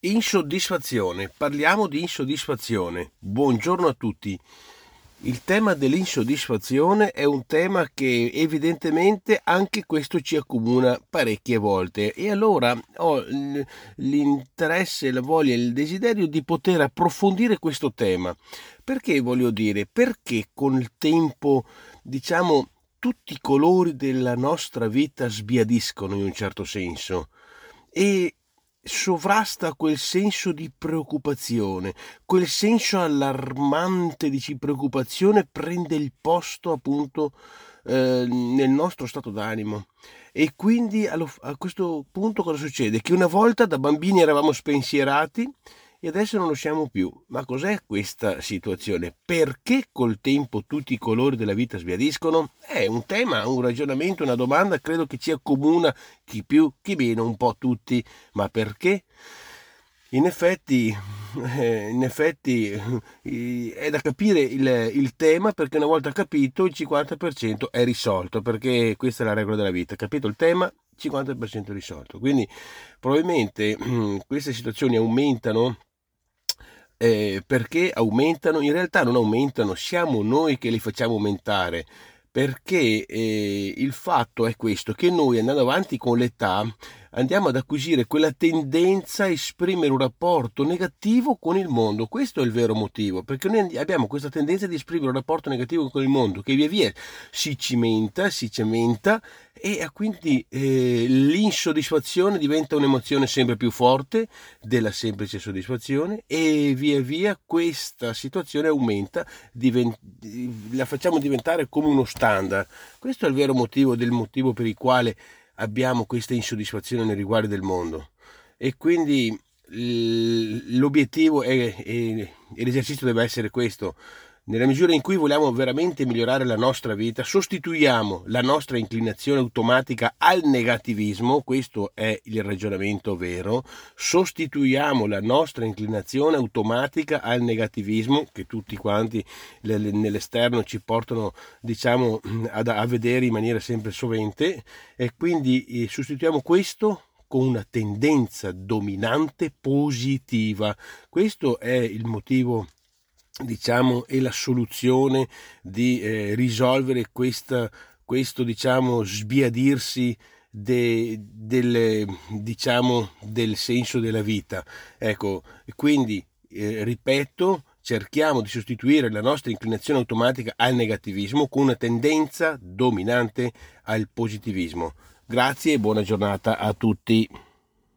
Insoddisfazione. Parliamo di insoddisfazione. Buongiorno a tutti. Il tema dell'insoddisfazione è un tema che evidentemente anche questo ci accomuna parecchie volte e allora ho l'interesse, la voglia e il desiderio di poter approfondire questo tema. Perché voglio dire? Perché con il tempo, diciamo, tutti i colori della nostra vita sbiadiscono in un certo senso e sovrasta quel senso di preoccupazione, quel senso allarmante di preoccupazione prende il posto appunto eh, nel nostro stato d'animo. E quindi a questo punto cosa succede? Che una volta da bambini eravamo spensierati e adesso non lo siamo più. Ma cos'è questa situazione? Perché col tempo tutti i colori della vita sbiadiscono? È un tema, un ragionamento, una domanda, credo che ci accomuna chi più, chi meno, un po' tutti. Ma perché? In effetti, eh, in effetti eh, è da capire il, il, tema perché una volta capito il 50% è risolto perché questa è la regola della vita. Capito il tema? 50% risolto. Quindi probabilmente queste situazioni aumentano eh, perché aumentano, in realtà non aumentano, siamo noi che li facciamo aumentare perché eh, il fatto è questo, che noi andando avanti con l'età andiamo ad acquisire quella tendenza a esprimere un rapporto negativo con il mondo. Questo è il vero motivo, perché noi abbiamo questa tendenza di esprimere un rapporto negativo con il mondo che via via si cimenta, si cementa e quindi eh, l'insoddisfazione diventa un'emozione sempre più forte della semplice soddisfazione e via via questa situazione aumenta, divent- la facciamo diventare come uno standard. Questo è il vero motivo del motivo per il quale abbiamo questa insoddisfazione nei riguardi del mondo. E quindi l'obiettivo e l'esercizio deve essere questo nella misura in cui vogliamo veramente migliorare la nostra vita, sostituiamo la nostra inclinazione automatica al negativismo, questo è il ragionamento vero, sostituiamo la nostra inclinazione automatica al negativismo che tutti quanti nell'esterno ci portano diciamo a, vedere in maniera sempre sovente e quindi eh, sostituiamo questo con una tendenza dominante positiva. Questo è il motivo diciamo, è la soluzione di eh, risolvere questa, questo diciamo, sbiadirsi de, del, diciamo, del senso della vita. Ecco, quindi, eh, ripeto, cerchiamo di sostituire la nostra inclinazione automatica al negativismo con una tendenza dominante al positivismo. Grazie e buona giornata a tutti.